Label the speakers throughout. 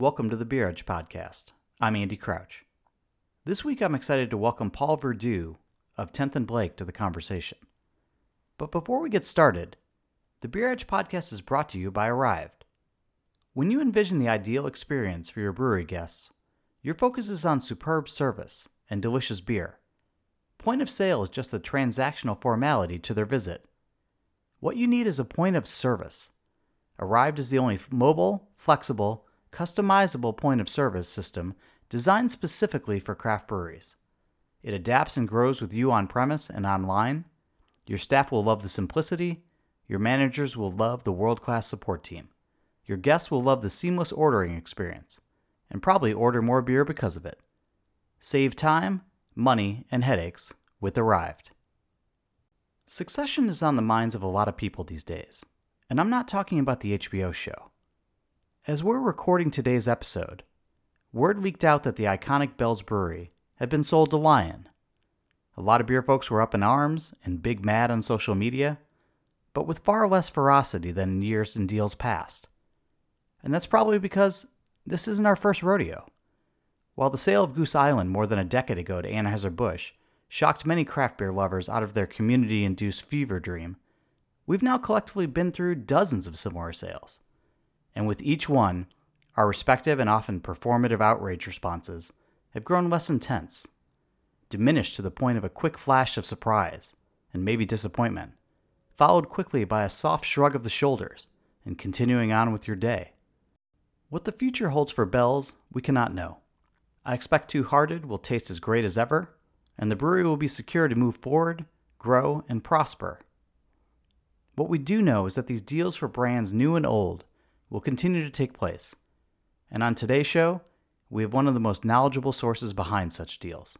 Speaker 1: Welcome to the Beer Edge Podcast. I'm Andy Crouch. This week I'm excited to welcome Paul Verdu of 10th and Blake to the conversation. But before we get started, the Beer Edge Podcast is brought to you by Arrived. When you envision the ideal experience for your brewery guests, your focus is on superb service and delicious beer. Point of sale is just a transactional formality to their visit. What you need is a point of service. Arrived is the only mobile, flexible, customizable point of service system designed specifically for craft breweries. It adapts and grows with you on premise and online. Your staff will love the simplicity. Your managers will love the world class support team. Your guests will love the seamless ordering experience and probably order more beer because of it. Save time, money, and headaches with Arrived. Succession is on the minds of a lot of people these days, and I'm not talking about the HBO show. As we're recording today's episode, word leaked out that the iconic Bell's Brewery had been sold to Lion. A lot of beer folks were up in arms and big mad on social media, but with far less ferocity than in years and deals past. And that's probably because this isn't our first rodeo. While the sale of Goose Island more than a decade ago to Anheuser-Busch shocked many craft beer lovers out of their community induced fever dream, we've now collectively been through dozens of similar sales and with each one, our respective and often performative outrage responses have grown less intense, diminished to the point of a quick flash of surprise and maybe disappointment, followed quickly by a soft shrug of the shoulders and continuing on with your day. What the future holds for Bell's, we cannot know. I expect Two Hearted will taste as great as ever, and the brewery will be secure to move forward, grow, and prosper. What we do know is that these deals for brands new and old will continue to take place. And on today's show, we have one of the most knowledgeable sources behind such deals.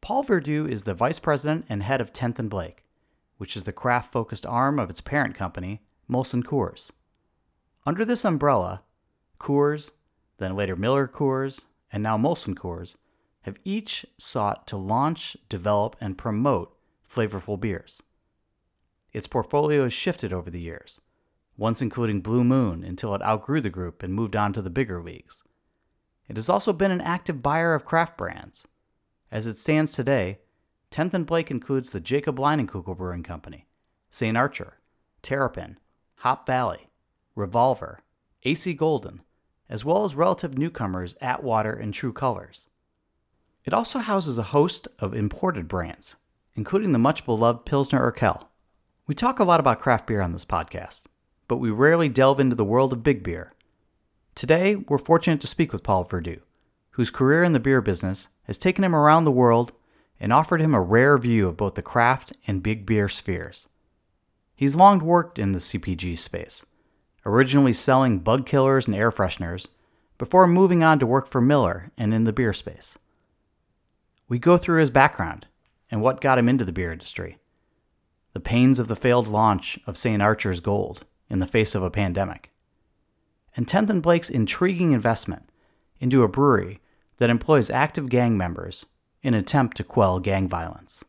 Speaker 1: Paul Verdu is the vice president and head of 10th and Blake, which is the craft focused arm of its parent company, Molson Coors. Under this umbrella, Coors, then later Miller Coors, and now Molson Coors have each sought to launch, develop, and promote flavorful beers. Its portfolio has shifted over the years, once including Blue Moon until it outgrew the group and moved on to the bigger leagues. It has also been an active buyer of craft brands. As it stands today, 10th and Blake includes the Jacob Leinenkugel Brewing Company, St. Archer, Terrapin, Hop Valley, Revolver, AC Golden, as well as relative newcomers Atwater and True Colors. It also houses a host of imported brands, including the much beloved Pilsner Urquell. We talk a lot about craft beer on this podcast, but we rarely delve into the world of big beer. Today, we're fortunate to speak with Paul Verdu, whose career in the beer business has taken him around the world and offered him a rare view of both the craft and big beer spheres. He's long worked in the CPG space, originally selling bug killers and air fresheners, before moving on to work for Miller and in the beer space. We go through his background and what got him into the beer industry, the pains of the failed launch of St. Archer's Gold, in the face of a pandemic. And 10th and Blake's intriguing investment into a brewery that employs active gang members in an attempt to quell gang violence.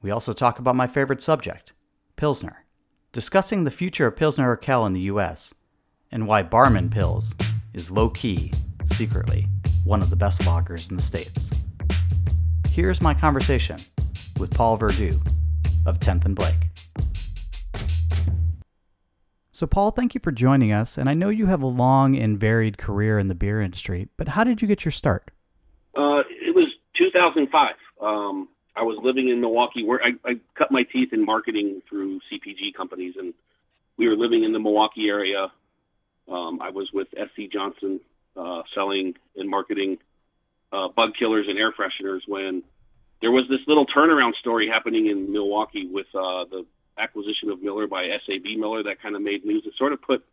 Speaker 1: We also talk about my favorite subject, Pilsner, discussing the future of Pilsner Urquell in the US and why Barman Pils is low key, secretly, one of the best lagers in the States. Here's my conversation with Paul Verdu of 10th and Blake. So, Paul, thank you for joining us. And I know you have a long and varied career in the beer industry, but how did you get your start?
Speaker 2: Uh, it was 2005. Um, I was living in Milwaukee where I, I, cut my teeth in marketing through CPG companies, and we were living in the Milwaukee area. Um, I was with SC Johnson uh, selling and marketing uh, bug killers and air fresheners when there was this little turnaround story happening in Milwaukee with uh, the acquisition of Miller by SAB Miller that kind of made news. It sort of put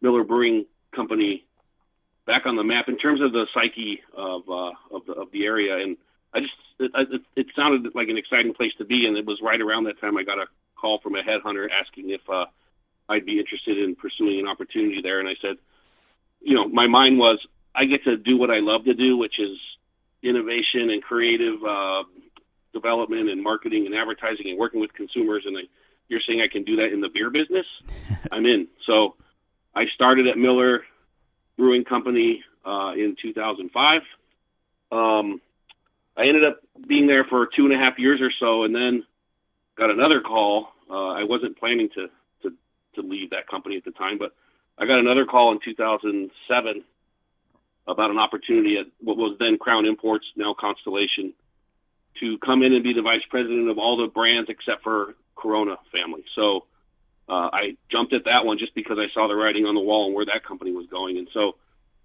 Speaker 2: Miller Brewing Company back on the map in terms of the psyche of uh, of, the, of the area. And I just it, it, it, sounded like an exciting place to be. And it was right around that time I got a call from a headhunter asking if uh, I'd be interested in pursuing an opportunity there. And I said, you know, my mind was I get to do what I love to do, which is innovation and creative uh, development and marketing and advertising and working with consumers. And I you're saying I can do that in the beer business, I'm in. So I started at Miller Brewing Company uh, in 2005. Um, I ended up being there for two and a half years or so, and then got another call. Uh, I wasn't planning to, to to leave that company at the time, but I got another call in 2007 about an opportunity at what was then Crown Imports, now Constellation, to come in and be the vice president of all the brands except for Corona family. So uh, I jumped at that one just because I saw the writing on the wall and where that company was going. And so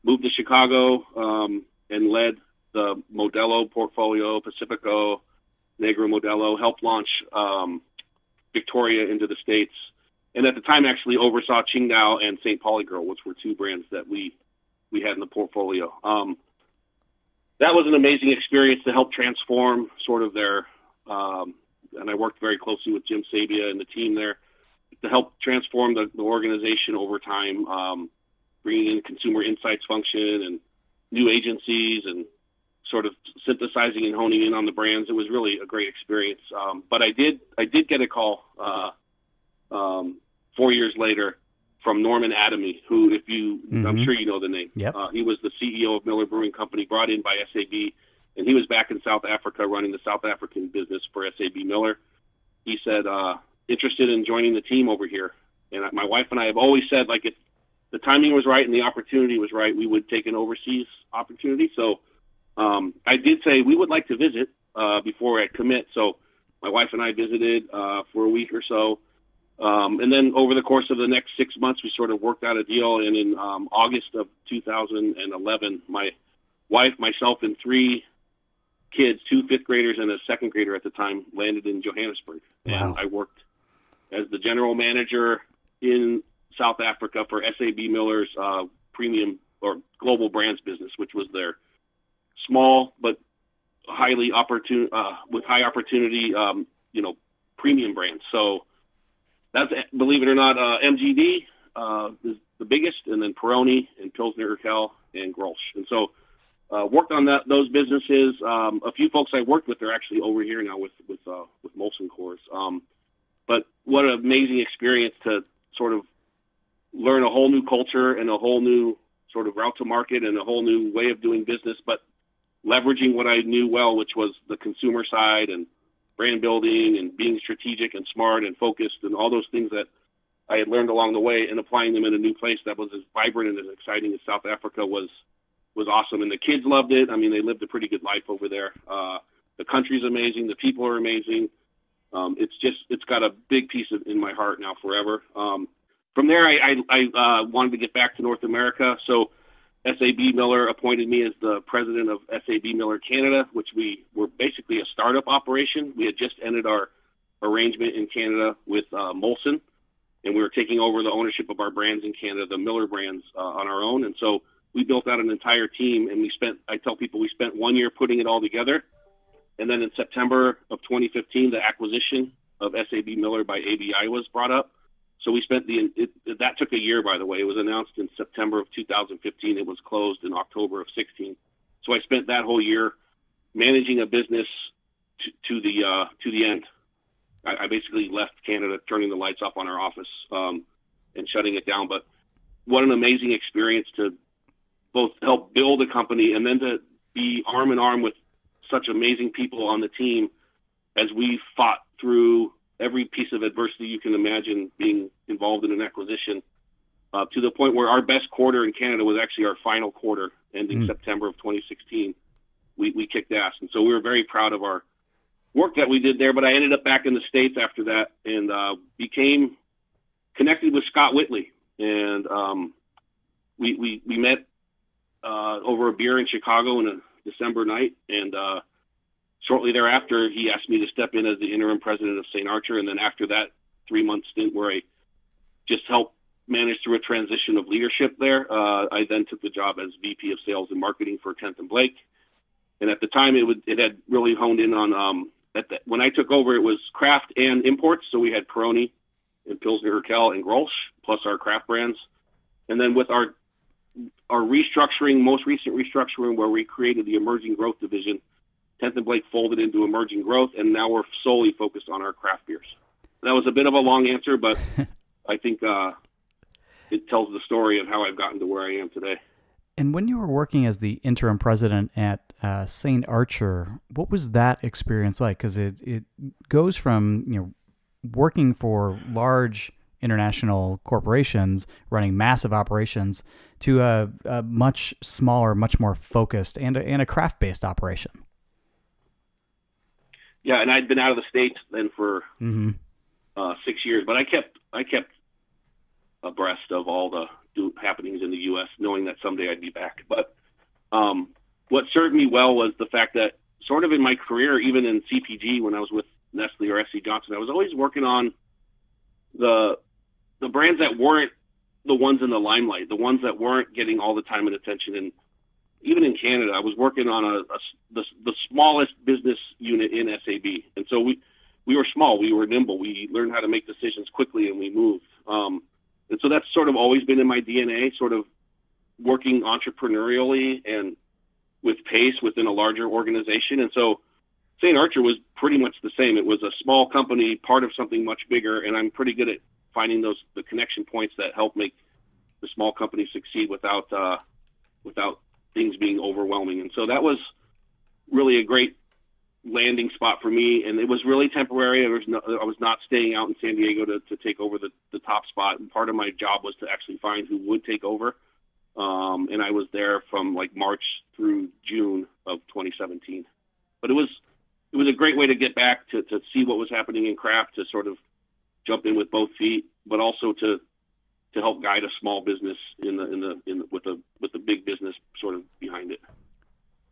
Speaker 2: moved to Chicago um, and led the Modelo portfolio, Pacifico, Negra Modelo, helped launch um, Victoria into the States. And at the time, actually oversaw Tsingtao and St. Pauli Girl, which were two brands that we we had in the portfolio. Um, that was an amazing experience to help transform sort of their, um, and I worked very closely with Jim Sabia and the team there to help transform the, the organization over time, um, bringing in consumer insights function and new agencies and sort of synthesizing and honing in on the brands. It was really a great experience. Um, but I did I did get a call uh, um, four years later from Norman Adami, who, if you, mm-hmm. I'm sure you know the name.
Speaker 1: Yep.
Speaker 2: Uh, he was the CEO of Miller Brewing Company, brought in by SAB, and he was back in South Africa running the South African business for SAB Miller. He said, uh, interested in joining the team over here. And my wife and I have always said, like, if the timing was right and the opportunity was right, we would take an overseas opportunity. So um, I did say we would like to visit uh, before I commit. So my wife and I visited uh, for a week or so. Um, and then over the course of the next six months, we sort of worked out a deal. And in um, August of 2011, my wife, myself, and three kids, two fifth graders and a second grader at the time, landed in Johannesburg.
Speaker 1: Wow.
Speaker 2: And I worked as the general manager in South Africa for SAB Miller's uh, premium or global brands business, which was their small but highly opportune uh, with high opportunity, um, you know, premium brands. So that's believe it or not, uh, MGD uh, is the biggest, and then Peroni and Pilsner Urquell and Grolsch. And so uh, worked on that those businesses. Um, a few folks I worked with are actually over here now with with uh, with Molson Coors. Um, but what an amazing experience to sort of learn a whole new culture and a whole new sort of route to market and a whole new way of doing business, but leveraging what I knew well, which was the consumer side and brand building and being strategic and smart and focused and all those things that I had learned along the way and applying them in a new place that was as vibrant and as exciting as South Africa was was awesome. And the kids loved it. I mean, they lived a pretty good life over there. Uh, the country's amazing. The people are amazing. Um, it's just it's got a big piece of, in my heart now forever. Um, from there, I, I, I uh, wanted to get back to North America. So SAB Miller appointed me as the president of SAB Miller Canada, which we were basically a startup operation. We had just ended our arrangement in Canada with uh, Molson, and we were taking over the ownership of our brands in Canada, the Miller brands, uh, on our own. And so we built out an entire team, and we spent, I tell people, we spent one year putting it all together. And then in September of 2015, the acquisition of SAB Miller by ABI was brought up. So we spent the it, that took a year, by the way. It was announced in September of 2015. It was closed in October of 16. So I spent that whole year managing a business to, to the uh, to the end. I, I, basically left Canada, turning the lights off on our office um, and shutting it down. But what an amazing experience to both help build a company and then to be arm in arm with such amazing people on the team as we fought through every piece of adversity you can imagine being involved in an acquisition uh, to the point where our best quarter in Canada was actually our final quarter ending mm. September of 2016. We, we kicked ass. And so we were very proud of our work that we did there. But I ended up back in the States after that and uh, became connected with Scott Whitley. And um, we, we, we met uh, over a beer in Chicago in a December night. And uh, shortly thereafter, he asked me to step in as the interim president of St. Archer. And then after that three month stint where I just helped manage through a transition of leadership there, uh, I then took the job as VP of Sales and Marketing for Tenth and Blake. And at the time, it would it had really honed in on um, at the, when I took over, it was craft and imports. So we had Peroni and Pilsner Urquell and Grolsch, plus our craft brands. And then with our our restructuring, most recent restructuring, where we created the emerging growth division, 10th and Blake folded into emerging growth, and now we're solely focused on our craft beers. That was a bit of a long answer, but I think uh, it tells the story of how I've gotten to where I am today.
Speaker 1: And when you were working as the interim president at uh, St. Archer, what was that experience like? Because it, it goes from you know working for large international corporations running massive operations to a, a much smaller, much more focused and a, and a craft based operation.
Speaker 2: Yeah, and I'd been out of the states then for mm-hmm. uh, six years, but I kept I kept abreast of all the do, happenings in the U.S., knowing that someday I'd be back. But um, what served me well was the fact that, sort of in my career, even in CPG, when I was with Nestle or SC Johnson, I was always working on the the brands that weren't the ones in the limelight, the ones that weren't getting all the time and attention. And even in Canada, I was working on a, a the, the smallest business unit in SAB, and so we we were small, we were nimble, we learned how to make decisions quickly, and we moved. Um, and so that's sort of always been in my DNA, sort of working entrepreneurially and with pace within a larger organization. And so St. Archer was pretty much the same. It was a small company, part of something much bigger, and I'm pretty good at finding those the connection points that help make the small company succeed without uh, without things being overwhelming. And so that was really a great landing spot for me, and it was really temporary. I was, no, I was not staying out in San Diego to, to take over the, the top spot, and part of my job was to actually find who would take over. Um, and I was there from like March through June of 2017. But it was it was a great way to get back to, to see what was happening in craft, to sort of jump in with both feet, but also to to help guide a small business in the in the in the, with a with the big business sort of behind it.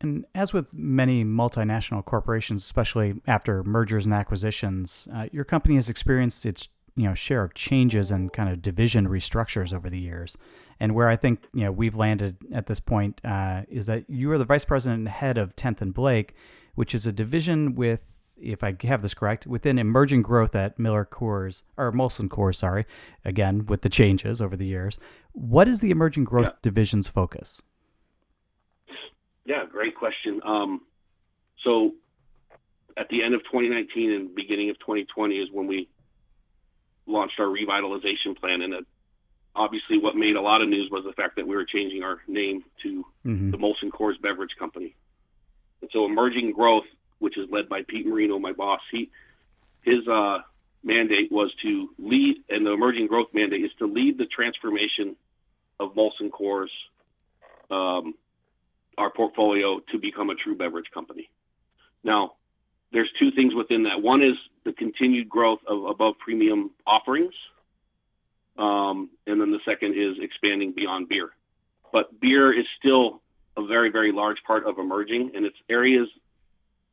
Speaker 1: And as with many multinational corporations, especially after mergers and acquisitions, uh, your company has experienced its you know share of changes and kind of division restructures over the years. And where I think you know we've landed at this point uh, is that you are the vice president and head of Tenth and Blake, which is a division with, if I have this correct, within emerging growth at Miller Coors or Molson Coors. Sorry, again with the changes over the years. What is the emerging growth yeah. division's focus?
Speaker 2: Yeah, great question. Um, so at the end of 2019 and beginning of 2020 is when we launched our revitalization plan. And it, obviously, what made a lot of news was the fact that we were changing our name to mm-hmm. the Molson Coors Beverage Company. And so, emerging growth, which is led by Pete Marino, my boss, he his uh, mandate was to lead, and the emerging growth mandate is to lead the transformation of Molson Coors um, our portfolio to become a true beverage company. Now, there's two things within that. One is the continued growth of above premium offerings, um, and then the second is expanding beyond beer. But beer is still a very, very large part of emerging, and it's areas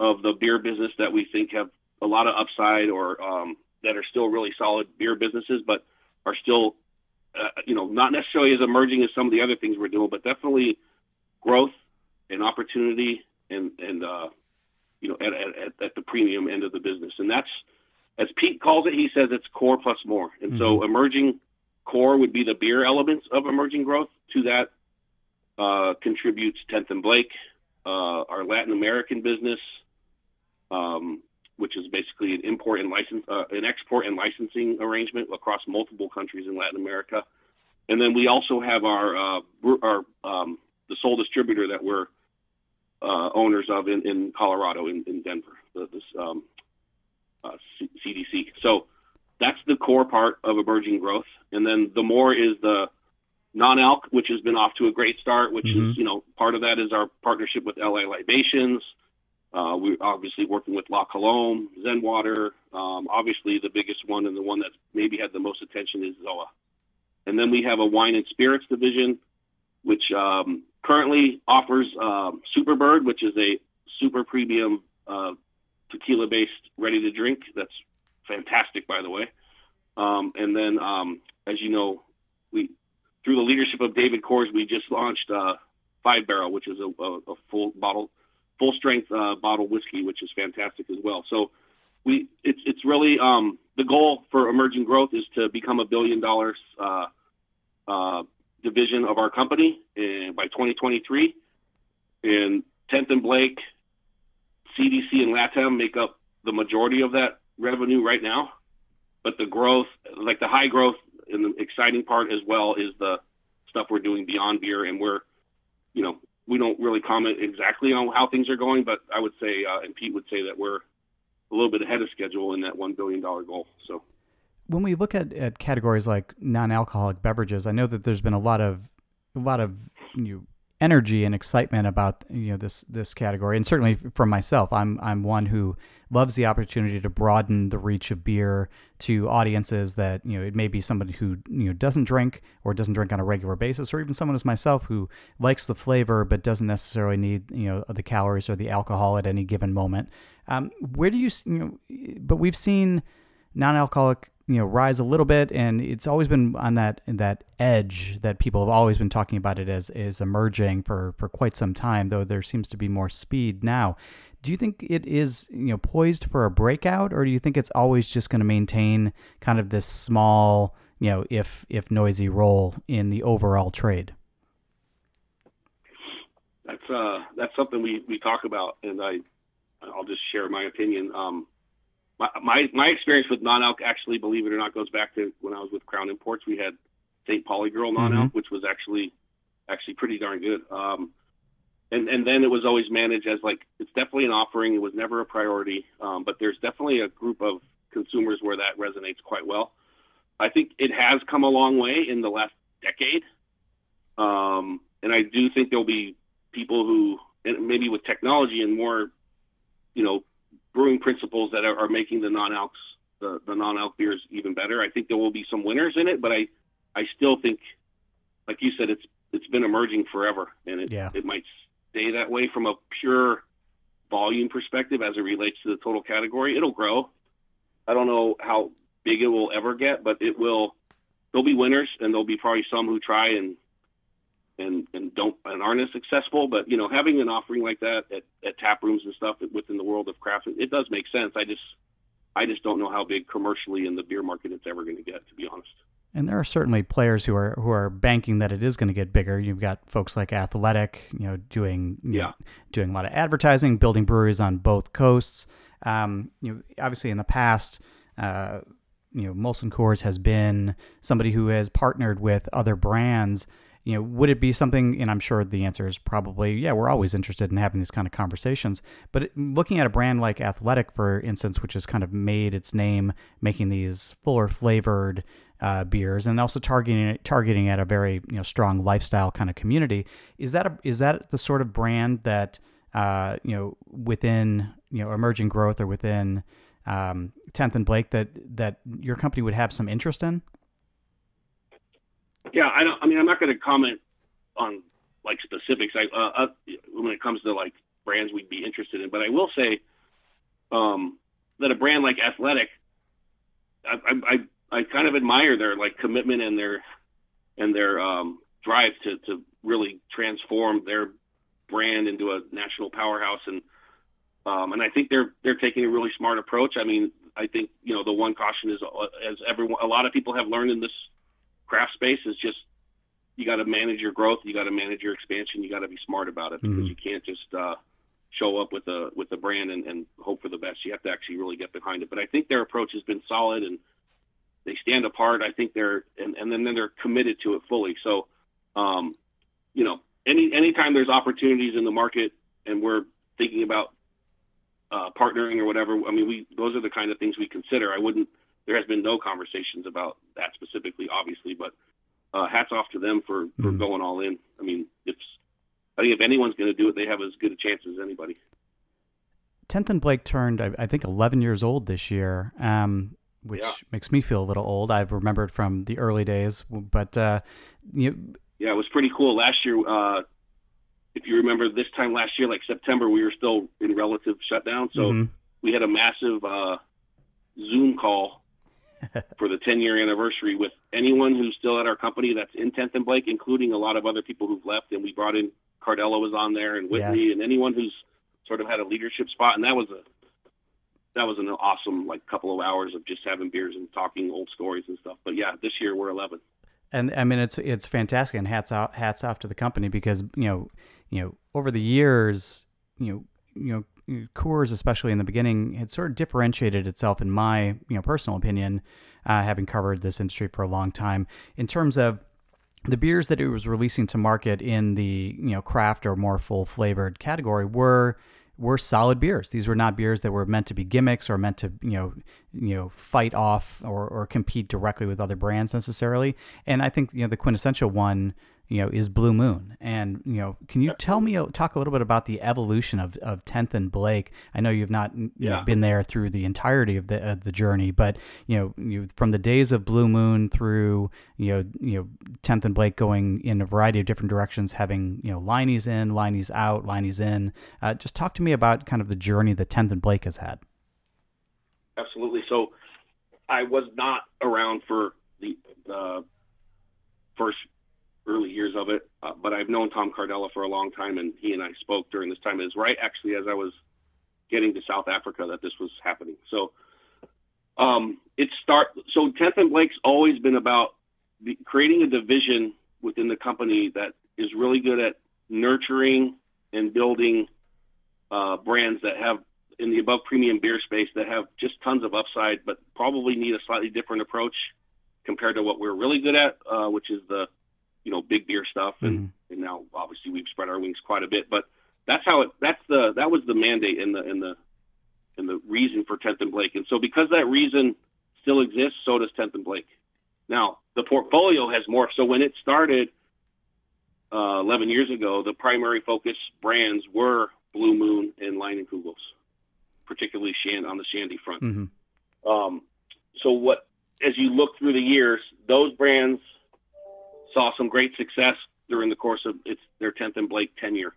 Speaker 2: of the beer business that we think have a lot of upside or um, that are still really solid beer businesses, but are still, uh, you know, not necessarily as emerging as some of the other things we're doing, but definitely growth an opportunity and and uh, you know at, at, at the premium end of the business, and that's as Pete calls it. He says it's core plus more, and mm-hmm. so emerging core would be the beer elements of emerging growth. To that uh, contributes Tenth and Blake, uh, our Latin American business, um, which is basically an import and license, uh, an export and licensing arrangement across multiple countries in Latin America. And then we also have our uh, our um, the sole distributor that we're uh, owners of in, in Colorado, in, in Denver, the, this um, uh, C- CDC. So that's the core part of emerging growth. And then the more is the non-alc, which has been off to a great start, which mm-hmm. is, you know, part of that is our partnership with LA Libations. Uh, we're obviously working with La Colombe, Zen Water. Um, obviously, the biggest one and the one that's maybe had the most attention is Zoa. And then we have a wine and spirits division, which um, currently offers um, Superbird, which is a super premium uh, tequila based ready to drink. That's fantastic, by the way. Um, and then, um, as you know, we through the leadership of David Coors, we just launched uh, Five Trail, which is a, a, a full bottle, full strength uh, bottle whiskey, which is fantastic as well. So we it's it's really um, the goal for emerging growth is to become a billion dollars uh, uh, division of our company and by 2023. And 10th and Blake, CDC and LATAM make up the majority of that revenue right now. But the growth, like the high growth and the exciting part as well, is the stuff we're doing beyond beer. And we're you know, we don't really comment exactly on how things are going, but I would say, uh, and Pete would say that we're a little bit ahead of schedule in that one billion dollar goal. So
Speaker 1: when we look at, at categories like non-alcoholic beverages, I know that there's been a lot of a lot of you know, energy and excitement about you know this this category, and certainly from myself, I'm I'm one who loves the opportunity to broaden the reach of beer to audiences that you know it may be somebody who you know doesn't drink or doesn't drink on a regular basis, or even someone as myself who likes the flavor but doesn't necessarily need you know the calories or the alcohol at any given moment. Um, where do you you know? But we've seen non-alcoholic you know rise a little bit and it's always been on that that edge that people have always been talking about it as is emerging for for quite some time though there seems to be more speed now. Do you think it is you know poised for a breakout or do you think it's always just going to maintain kind of this small you know if if noisy role in the overall trade?
Speaker 2: That's uh that's something we we talk about and i i'll just share my opinion. Um my, my, experience with non-alc actually, believe it or not, goes back to when I was with Crown Imports. We had St. Pauli Girl non-alc, mm-hmm. which was actually actually pretty darn good. Um, and and then it was always managed as like it's definitely an offering. It was never a priority, um, but there's definitely a group of consumers where that resonates quite well. I think it has come a long way in the last decade, um, and I do think there'll be people who, and maybe with technology and more, you know, brewing principles that are, are making the non-alcs the, the non-alc beers even better. I think there will be some winners in it, but I I still think, like you said, it's it's been emerging forever, and it yeah. it might stay that way from a pure volume perspective as it relates to the total category. It'll grow. I don't know how big it will ever get, but it will. There'll be winners, and there'll be probably some who try and and and don't and aren't as successful. But you know, having an offering like that at, at tap rooms and stuff within the world of craft, it does make sense. I just I just don't know how big commercially in the beer market it's ever going to get, to be honest.
Speaker 1: And there are certainly players who are who are banking that it is going to get bigger. You've got folks like Athletic, you know, doing you yeah. know, doing a lot of advertising, building breweries on both coasts. Um, you know, obviously in the past, uh, you know, Molson Coors has been somebody who has partnered with other brands you know, would it be something? And I'm sure the answer is probably, yeah, we're always interested in having these kind of conversations. But looking at a brand like Athletic, for instance, which has kind of made its name making these fuller flavored uh, beers and also targeting targeting at a very you know strong lifestyle kind of community, is that a, is that the sort of brand that uh, you know within you know emerging growth or within um, 10th and Blake that that your company would have some interest in?
Speaker 2: Yeah, I don't. I mean, I'm not going to comment on like specifics. I uh, uh, when it comes to like brands we'd be interested in, but I will say um, that a brand like Athletic, I, I, I kind of admire their like commitment and their and their um, drive to to really transform their brand into a national powerhouse and um, and I think they're they're taking a really smart approach. I mean, I think you know the one caution is uh, as everyone a lot of people have learned in this craft space is just you got to manage your growth, you got to manage your expansion, you got to be smart about it because mm-hmm. you can't just uh, show up with a with a brand and, and hope for the best. You have to actually really get behind it. But I think their approach has been solid and they stand apart. I think they're and, and then, then they're committed to it fully. So, um, you know, any anytime there's opportunities in the market and we're thinking about uh, partnering or whatever, I mean, we those are the kind of things we consider. I wouldn't there has been no conversations about that specifically, obviously, but uh, hats off to them for, for mm-hmm. going all in. I mean, it's I think if anyone's going to do it, they have as good a chance as anybody.
Speaker 1: Tenth and Blake turned, I, I, think, 11 years old this year, um, which yeah. makes me feel a little old. I've remembered from the early days, but uh, you,
Speaker 2: yeah, it was pretty cool last year. Uh, if you remember, this time last year, like September, we were still in relative shutdown, so mm-hmm. we had a massive uh, Zoom call for the 10 year anniversary with anyone who's still at our company that's in 10th and Blake, including a lot of other people who've left. And we brought in Cardella was on there and Whitney yeah. and anyone who's sort of had a leadership spot. And that was a, that was an awesome like couple of hours of just having beers and talking old stories and stuff. But yeah, this year we're 11.
Speaker 1: And I mean, it's, it's fantastic and hats out, hats off to the company because, you know, you know, over the years, you know, you know, Coors, especially in the beginning, had sort of differentiated itself, in my you know personal opinion, uh, having covered this industry for a long time, in terms of the beers that it was releasing to market in the you know craft or more full flavored category were were solid beers. These were not beers that were meant to be gimmicks or meant to, you know, you know, fight off or, or compete directly with other brands necessarily. And I think, you know, the quintessential one you know, is Blue Moon. And, you know, can you tell me, talk a little bit about the evolution of, of 10th and Blake? I know you've not you yeah. know, been there through the entirety of the, of the journey, but, you know, you, from the days of Blue Moon through, you know, you know, 10th and Blake going in a variety of different directions, having, you know, Leinie's in, Leinie's out, Leinie's in. Uh, just talk to me about kind of the journey that 10th and Blake has had.
Speaker 2: Absolutely. So I was not around for the, the first early years of it. Uh, but I've known Tom Cardella for a long time, and he and I spoke during this time. It was right actually as I was getting to South Africa that this was happening. So um, it start so 10th and Blake's always been about the, creating a division within the company that is really good at nurturing and building uh, brands that have in the above premium beer space that have just tons of upside, but probably need a slightly different approach compared to what we're really good at, uh, which is the you know big beer stuff, and mm-hmm. and now obviously we've spread our wings quite a bit. But that's how it. That's the that was the mandate and the and the and the reason for Tenth and Blake. And so because that reason still exists, so does Tenth and Blake. Now the portfolio has morphed. So when it started uh, 11 years ago, the primary focus brands were Blue Moon and Leinenkugels, particularly Shand on the Shandy front. Mm-hmm. Um, so what, as you look through the years, those brands saw some great success during the course of its their 10th and Blake tenure.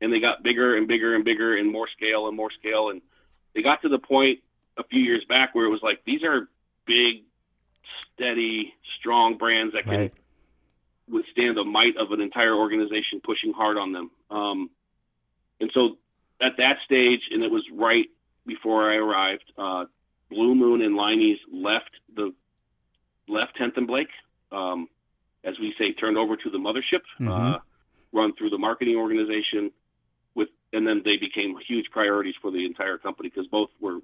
Speaker 2: And they got bigger and bigger and bigger and more scale and more scale. And they got to the point a few years back where it was like, these are big, steady, strong brands that can right. withstand the might of an entire organization pushing hard on them. Um, and so at that stage, and it was right before I arrived, uh, Blue Moon and Leinie's left the left 10th and Blake. Um, as we say, turned over to the mothership, mm-hmm. uh, run through the marketing organization, with, and then they became huge priorities for the entire company because both were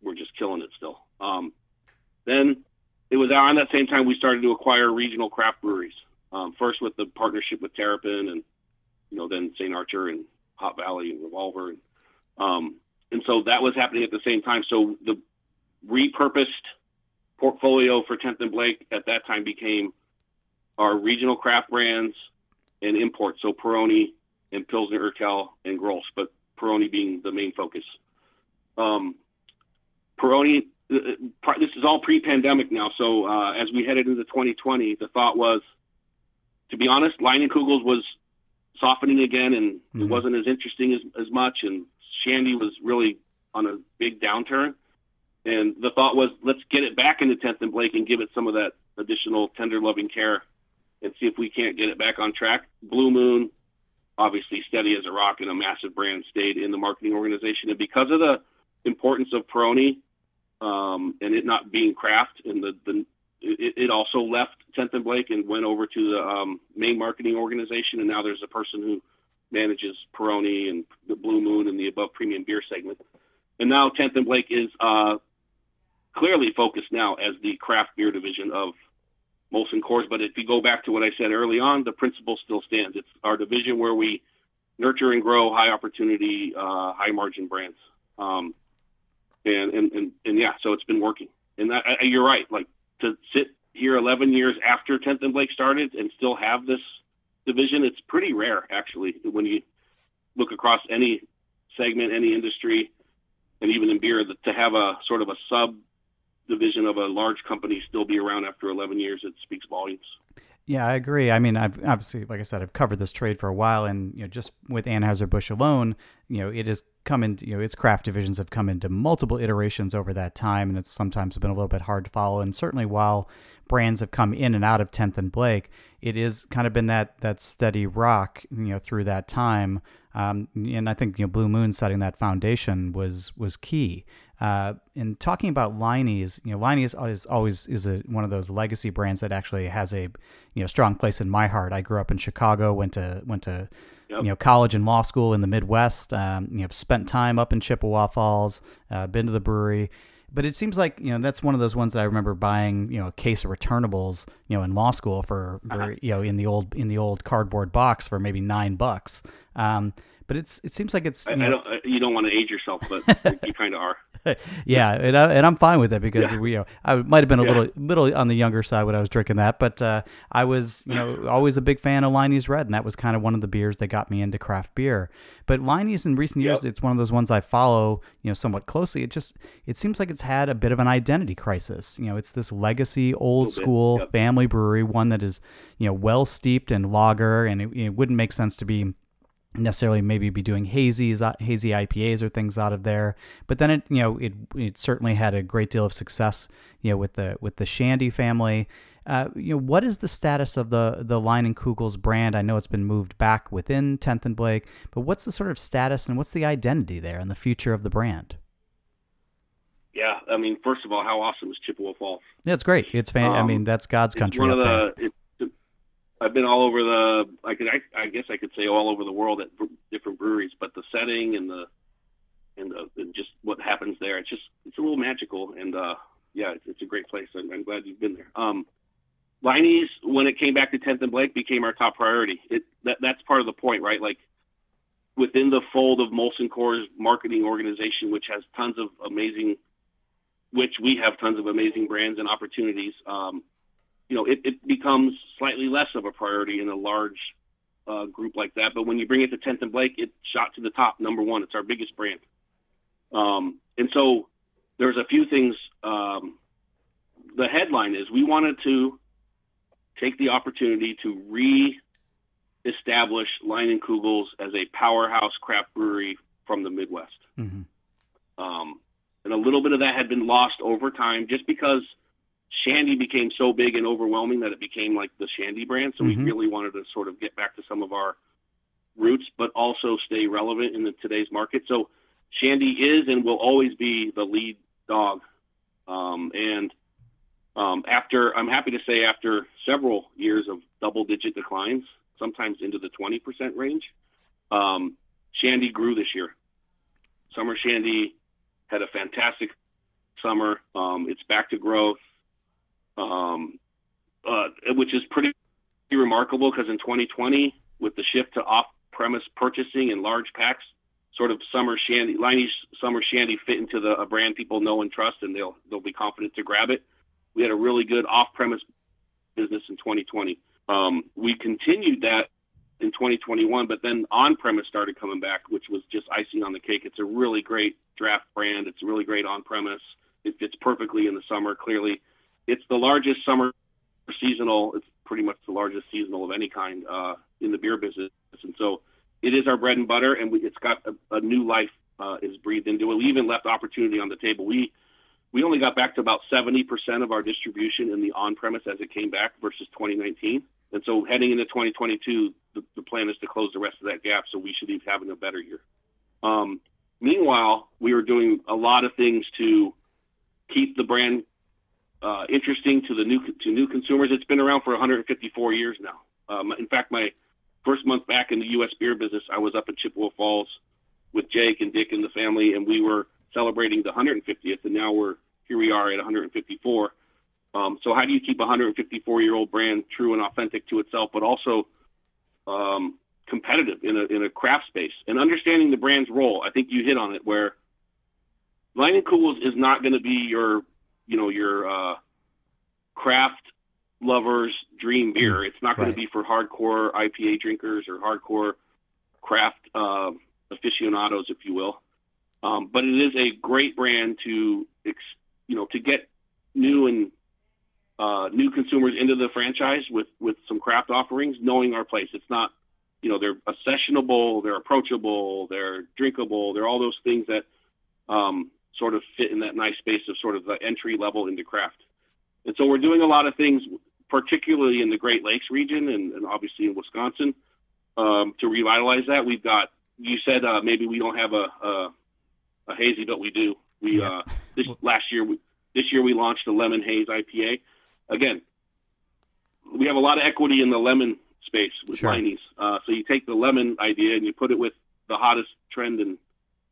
Speaker 2: were just killing it still. Um, then it was around that same time we started to acquire regional craft breweries. Um, first with the partnership with Terrapin, and you know then St. Archer and Hop Valley and Revolver, and um, and so that was happening at the same time. So the repurposed portfolio for 10th and Blake at that time became are regional craft brands and imports, so Peroni and Pilsner Urquell and Grolsch, but Peroni being the main focus. Um, Peroni, uh, uh, this is all pre-pandemic now, so uh, as we headed into 2020, the thought was, to be honest, Leinenkugels was softening again, and mm-hmm. it wasn't as interesting as, as much, and Shandy was really on a big downturn. And the thought was, let's get it back into 10th and Blake and give it some of that additional tender loving care and see if we can't get it back on track. Blue Moon, obviously steady as a rock and a massive brand, stayed in the marketing organization. And because of the importance of Peroni um, and it not being craft, and the, the it, it, also left 10th and Blake and went over to the um, main marketing organization. And now there's a person who manages Peroni and the Blue Moon and the above premium beer segment. And now 10th and Blake is uh, clearly focused now as the craft beer division of Molson Coors. But if you go back to what I said early on, the principle still stands. It's our division where we nurture and grow high opportunity, uh, high margin brands. Um, and, and, and, and yeah, so it's been working. And that, I, you're right. Like to sit here 11 years after 10th and Blake started and still have this division, it's pretty rare actually when you look across any segment, any industry, and even in beer, to have a sort of a sub division of a large company still be around after 11 years, it speaks volumes.
Speaker 1: Yeah, I agree. I mean, I've obviously, like I said, I've covered this trade for a while, and you know, just with Anheuser Busch alone, you know, it has come into, you know, its craft divisions have come into multiple iterations over that time, and it's sometimes been a little bit hard to follow. And certainly, while brands have come in and out of 10th and Blake, it is kind of been that that steady rock, you know, through that time. Um, and I think you know, Blue Moon setting that foundation was was key. Uh, in talking about Leinie's, you know, Leinie's is always is a, one of those legacy brands that actually has a you know strong place in my heart. I grew up in Chicago, went to went to yep. you know college and law school in the Midwest. Um, you know, spent time up in Chippewa Falls, uh, been to the brewery. but it seems like you know that's one of those ones that I remember buying you know a case of returnables you know in law school for, for uh-huh. you know in the old in the old cardboard box for maybe nine bucks. Um, but it's it seems like it's
Speaker 2: you, I, I don't you don't want to age yourself, but you kind of are.
Speaker 1: yeah, and, I, and I'm fine with it because yeah. we, you know, I might have been a yeah. little little on the younger side when I was drinking that, but uh, I was you know always a big fan of Leinie's Red, and that was kind of one of the beers that got me into craft beer. But Leinie's in recent years, yep. it's one of those ones I follow you know somewhat closely. It just it seems like it's had a bit of an identity crisis. You know, it's this legacy, old school yep. family brewery, one that is you know well steeped in lager, and it, it wouldn't make sense to be necessarily maybe be doing uh, hazy IPAs or things out of there. But then it, you know, it it certainly had a great deal of success, you know, with the with the Shandy family. Uh, you know, what is the status of the the Leinenkugel's brand? I know it's been moved back within Tenth and Blake, but what's the sort of status and what's the identity there and the future of the brand?
Speaker 2: Yeah, I mean, first of all, how awesome is Chippewa Falls?
Speaker 1: Yeah, it's great. It's fan- um, I mean, that's God's country.
Speaker 2: One of the, I've been all over the. I could. I, I guess I could say all over the world at different breweries, but the setting and the and the and just what happens there, it's just it's a little magical. And uh, yeah, it's, it's a great place. I'm, I'm glad you've been there. Um, Leinie's, when it came back to 10th and Blake, became our top priority. It that that's part of the point, right? Like within the fold of Molson Coors marketing organization, which has tons of amazing, which we have tons of amazing brands and opportunities. Um, you know, it, it becomes slightly less of a priority in a large uh, group like that. But when you bring it to 10th and Blake, it shot to the top, number one. It's our biggest brand. Um, and so there's a few things. Um, the headline is we wanted to take the opportunity to re-establish Leinenkugel's as a powerhouse craft brewery from the Midwest. Mm-hmm. Um, and a little bit of that had been lost over time just because – Shandy became so big and overwhelming that it became like the Shandy brand. So mm-hmm. we really wanted to sort of get back to some of our roots, but also stay relevant in the, today's market. So Shandy is and will always be the lead dog. Um, and um, after, I'm happy to say, after several years of double-digit declines, sometimes into the 20% range, um, Shandy grew this year. Summer Shandy had a fantastic summer. Um, it's back to growth um, uh, which is pretty remarkable because in 2020, with the shift to off-premise purchasing in large packs, sort of summer shandy, Leinie's summer shandy fit into the a brand people know and trust, and they'll they'll be confident to grab it. We had a really good off-premise business in 2020. Um, we continued that in 2021, but then on-premise started coming back, which was just icing on the cake. It's a really great draft brand. It's really great on-premise. It fits perfectly in the summer. Clearly, it's the largest summer seasonal. It's pretty much the largest seasonal of any kind uh, in the beer business, and so it is our bread and butter, and we, it's got a, a new life uh, is breathed into it. We even left opportunity on the table. We we only got back to about 70% of our distribution in the on-premise as it came back versus 2019. And so heading into 2022, the, the plan is to close the rest of that gap. So we should be having a better year. Um, meanwhile, we are doing a lot of things to keep the brand uh, interesting to the new to new consumers. It's been around for 154 years now. Um, in fact, my first month back in the U.S. beer business, I was up in Chippewa Falls with Jake and Dick and the family, and we were celebrating the 150th, and now we're here. We are at 154. Um, so, how do you keep a 154 year old brand true and authentic to itself, but also um, competitive in a in a craft space and understanding the brand's role? I think you hit on it where Leinenkugels is not going to be your you know your uh, craft lovers dream beer. Mm, it's not going right. to be for hardcore IPA drinkers or hardcore craft uh, aficionados, if you will. Um, but it is a great brand to ex- you know to get new and uh, new consumers into the franchise with with some craft offerings, knowing our place. It's not you know they're accessionable, they're approachable, they're drinkable, they're all those things that um, sort of fit in that nice space of sort of the entry level into craft. And so we're doing a lot of things, particularly in the Great Lakes region and, and obviously in Wisconsin, um, to revitalize that. We've got, you said uh, maybe we don't have a, a, a, hazy, but we do. We yeah. uh, this last year, we, this year we launched a lemon haze IPA. Again, we have a lot of equity in the lemon space with sure. Uh, so you take the lemon idea and you put it with the hottest trend in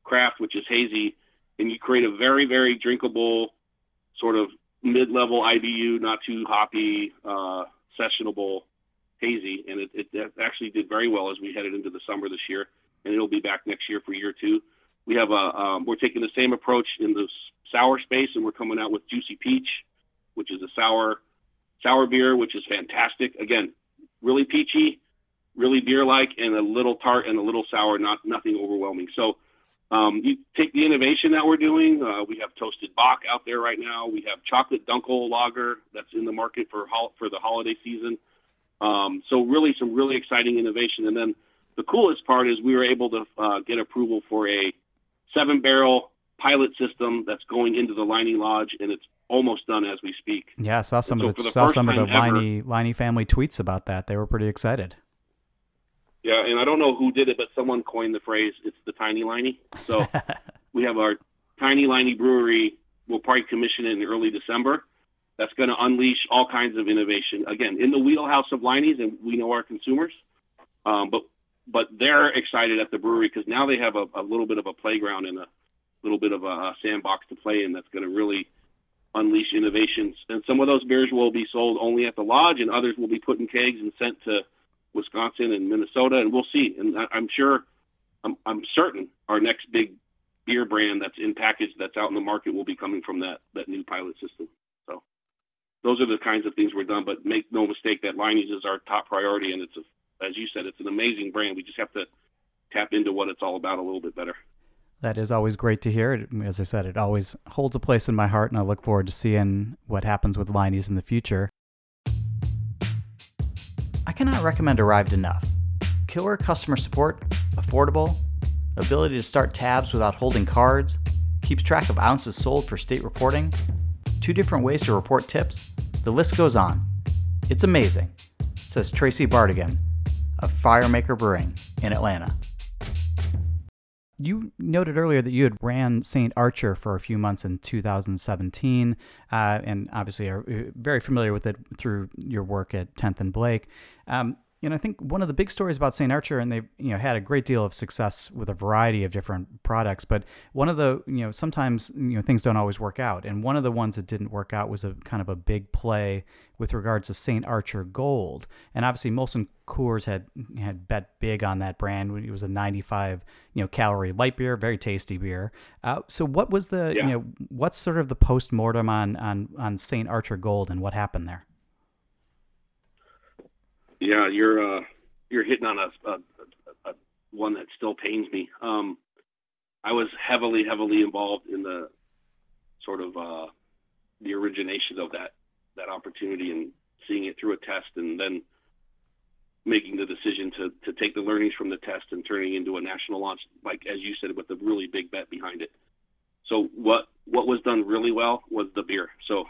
Speaker 2: craft, which is hazy, and you create a very, very drinkable, sort of mid-level IBU, not too hoppy, uh, sessionable hazy, and it, it actually did very well as we headed into the summer this year, and it'll be back next year for year two. We have a um, we're taking the same approach in the sour space, and we're coming out with Juicy Peach, which is a sour sour beer, which is fantastic. Again, really peachy, really beer-like, and a little tart and a little sour, not nothing overwhelming. So. Um, you take the innovation that we're doing. Uh, we have toasted Bock out there right now. We have chocolate Dunkel lager that's in the market for hol- for the holiday season. Um, so really, some really exciting innovation. And then the coolest part is we were able to uh, get approval for a seven barrel pilot system that's going into the Leinie Lodge, and it's almost done as we speak.
Speaker 1: Yeah, I saw some so of the, the saw some of the Leinie Leinie family tweets about that. They were pretty excited.
Speaker 2: Yeah, and I don't know who did it, but someone coined the phrase "it's the tiny Leinie." So we have our tiny Leinie brewery. We'll probably commission it in early December. That's going to unleash all kinds of innovation. Again, in the wheelhouse of Leinie's, and we know our consumers. Um, but but they're excited at the brewery because now they have a, a, little bit of a playground and a little bit of a, sandbox to play in that's going to really unleash innovations. And some of those beers will be sold only at the lodge, and others will be put in kegs and sent to Wisconsin and Minnesota, and we'll see. And I'm sure, I'm, I'm certain, our next big beer brand that's in package that's out in the market will be coming from that that new pilot system. So those are the kinds of things we're done. But make no mistake that Leinie's is our top priority, and it's a, as you said, it's an amazing brand. We just have to tap into what it's all about a little bit better.
Speaker 1: That is always great to hear. As I said, it always holds a place in my heart, and I look forward to seeing what happens with Leinie's in the future. Cannot recommend Arryved enough. Killer customer support, affordable, ability to start tabs without holding cards, keeps track of ounces sold for state reporting, two different ways to report tips. The list goes on. It's amazing, says Tracy Bardigan of Firemaker Brewing in Atlanta. You noted earlier that you had ran St. Archer for a few months in 2017, uh, and obviously are uh, very familiar with it through your work at 10th and Blake. Um, you know, I think one of the big stories about St. Archer, and they've you know had a great deal of success with a variety of different products, but one of the you know sometimes you know things don't always work out, and one of the ones that didn't work out was a kind of a big play with regards to St. Archer Gold, and obviously Molson Coors had had bet big on that brand. It was a 95 you know calorie light beer, very tasty beer. Uh, so what was the yeah. you know what's sort of the post mortem on on on St. Archer Gold and what happened there?
Speaker 2: Yeah, you're uh, you're hitting on a, a, a, one that still pains me. Um, I was heavily, heavily involved in the sort of uh, the origination of that that opportunity and seeing it through a test, and then making the decision to to take the learnings from the test and turning into a national launch, like as you said, with a really big bet behind it. So what what was done really well was the beer. So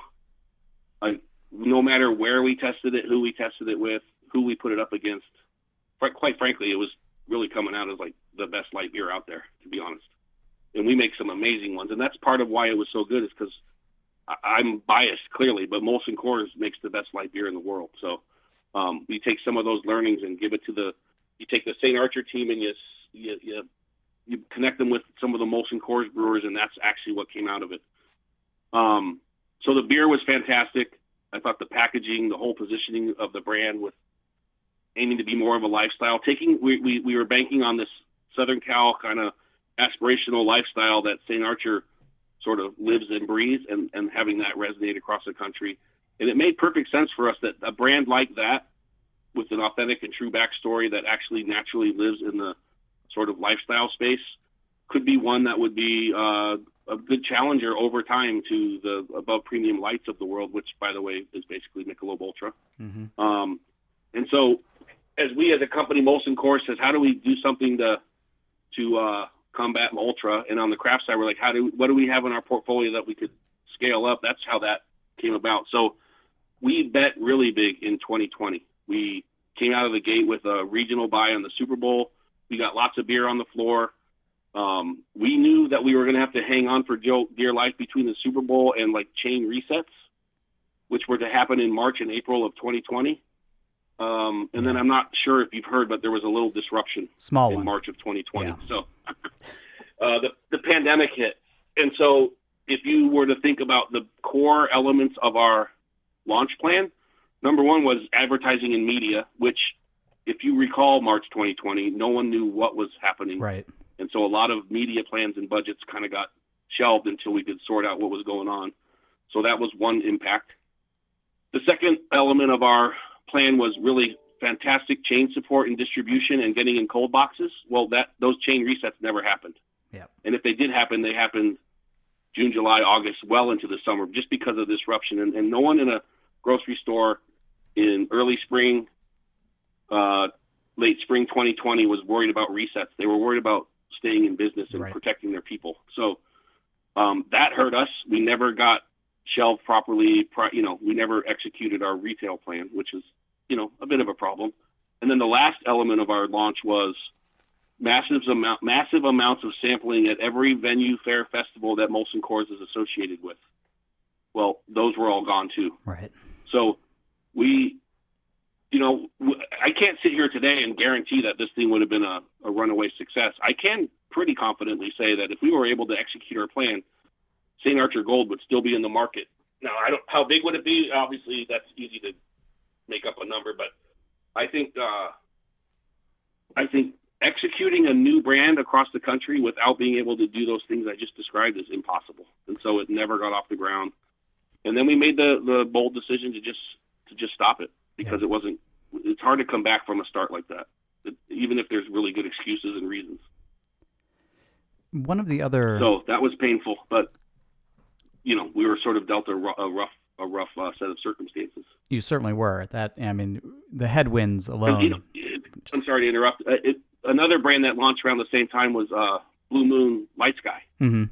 Speaker 2: I, no matter where we tested it, who we tested it with, who we put it up against. Quite frankly, it was really coming out as like the best light beer out there, to be honest. And we make some amazing ones, and that's part of why it was so good. Is because I'm biased clearly, but Molson Coors makes the best light beer in the world. So um, we take some of those learnings and give it to the. You take the St. Archer team and you, you you you connect them with some of the Molson Coors brewers, and that's actually what came out of it. Um, so the beer was fantastic. I thought the packaging, the whole positioning of the brand with aiming to be more of a lifestyle. Taking we, we, we were banking on this Southern Cal kind of aspirational lifestyle that St. Archer sort of lives and breathes, and, and having that resonate across the country. And it made perfect sense for us that a brand like that, with an authentic and true backstory that actually naturally lives in the sort of lifestyle space, could be one that would be uh, a good challenger over time to the above premium lights of the world, which, by the way, is basically Michelob Ultra. Mm-hmm. Um, and so as we as a company, Molson Coors says, how do we do something to to uh, combat ultra? And on the craft side, we're like, how do what do we have in our portfolio that we could scale up? That's how that came about. So we bet really big in 2020. We came out of the gate with a regional buy on the Super Bowl. We got lots of beer on the floor. Um, we knew that we were going to have to hang on for dear life between the Super Bowl and like chain resets, which were to happen in March and April of 2020. Um, and then I'm not sure if you've heard, but there was a little disruption
Speaker 1: Small
Speaker 2: in
Speaker 1: one.
Speaker 2: March of 2020. Yeah. So uh, the the pandemic hit, and so if you were to think about the core elements of our launch plan, number one was advertising and media, which, if you recall, March 2020, no one knew what was happening.
Speaker 1: Right.
Speaker 2: And so a lot of media plans and budgets kind of got shelved until we could sort out what was going on. So that was one impact. The second element of our plan was really fantastic chain support and distribution and getting in cold boxes. Well, that those chain resets never happened.
Speaker 1: Yeah.
Speaker 2: And if they did happen, they happened June, July, August, well into the summer, just because of disruption. And, and no one in a grocery store in early spring, uh, late spring 2020 was worried about resets. They were worried about staying in business and
Speaker 1: Right.
Speaker 2: protecting their people. So um, that hurt us. We never got shelved properly. You know, we never executed our retail plan, which is, you know, a bit of a problem. And then the last element of our launch was massive amount, massive amounts of sampling at every venue, fair, festival that Molson Coors is associated with. Well, those were all gone too.
Speaker 1: Right.
Speaker 2: So we, you know, I can't sit here today and guarantee that this thing would have been a, a runaway success. I can pretty confidently say that if we were able to execute our plan, St. Archer Gold would still be in the market. Now, I don't. How big would it be? Obviously, that's easy to make up a number, but I think uh, I think executing a new brand across the country without being able to do those things I just described is impossible. And so it never got off the ground. And then we made the the bold decision to just to just stop it because it wasn't. It's hard to come back from a start like that, even if there's really good excuses and reasons.
Speaker 1: One of the other
Speaker 2: So that was painful, but you know we were sort of dealt a rough a rough uh, set of circumstances.
Speaker 1: you certainly were that I mean the headwinds alone.
Speaker 2: you know, it- I'm sorry to interrupt. Uh, it, another brand that launched around the same time was uh, Blue Moon Light Sky,
Speaker 1: hmm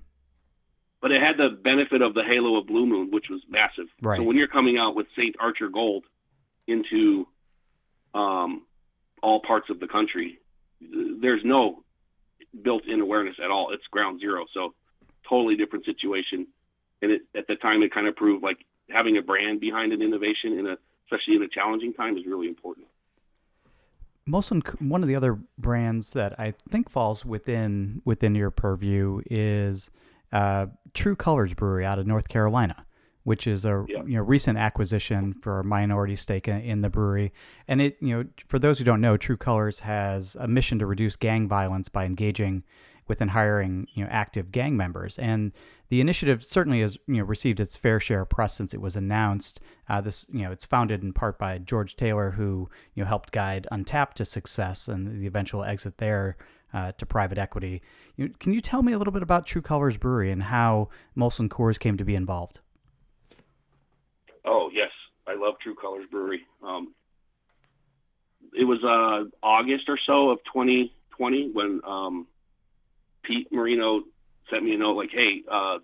Speaker 2: but it had the benefit of the halo of Blue Moon, which was massive.
Speaker 1: Right.
Speaker 2: So when you're coming out with Saint Archer Gold into um, all parts of the country, there's no built-in awareness at all. It's ground zero. So totally different situation. And it, at the time, it kind of proved like having a brand behind an innovation in a, especially in a challenging time, is really important.
Speaker 1: Molson, one of the other brands that I think falls within within your purview is uh, True Colors Brewery out of North Carolina, which is a
Speaker 2: Yeah.
Speaker 1: you know recent acquisition for a minority stake in, in the brewery. And it you know for those who don't know, True Colors has a mission to reduce gang violence by engaging with and hiring you know active gang members. And the initiative certainly has you know received its fair share of press since it was announced. Uh, this you know it's founded in part by George Taylor, who you know helped guide Untapped to success and the eventual exit there uh, to private equity. You, can you tell me a little bit about True Colors Brewery and how Molson Coors came to be involved?
Speaker 2: Oh yes, I love True Colors Brewery. Um, it was uh, August or so of 2020 when um, Pete Marino sent me a note like, "Hey, uh,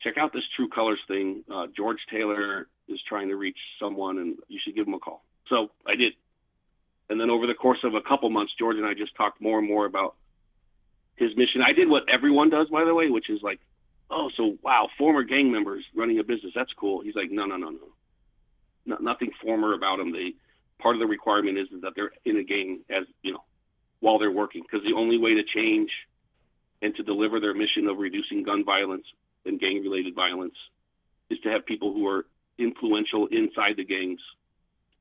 Speaker 2: check out this True Colors thing. Uh, George Taylor is trying to reach someone, and you should give him a call." So I did, and then over the course of a couple months, George and I just talked more and more about his mission. I did what everyone does, by the way, which is like oh, so wow, former gang members running a business. That's cool. He's like, no, no, no, no, no nothing former about them. They part of the requirement is, is that they're in a gang as you know while they're working because the only way to change and to deliver their mission of reducing gun violence and gang related violence is to have people who are influential inside the gangs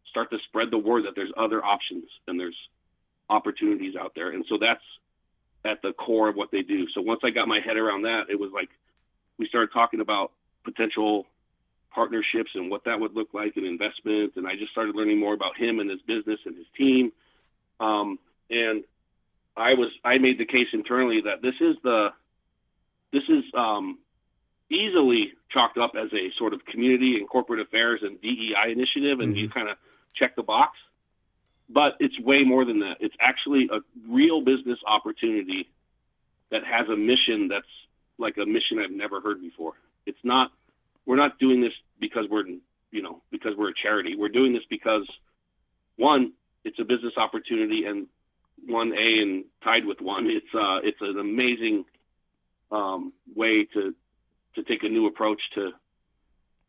Speaker 2: start to spread the word that there's other options and there's opportunities out there and so that's at the core of what they do so once i got my head around that it was like we started talking about potential partnerships and what that would look like and investment. And I just started learning more about him and his business and his team. Um, and I was, I made the case internally that this is the, this is um, easily chalked up as a sort of community and corporate affairs and DEI initiative. And you kind of check the box, but it's way more than that. It's actually a real business opportunity that has a mission that's like a mission I've never heard before. It's not we're not doing this because we're you know because we're a charity. We're doing this because one, it's a business opportunity, and one A and tied with one, it's uh it's an amazing um, way to to take a new approach to.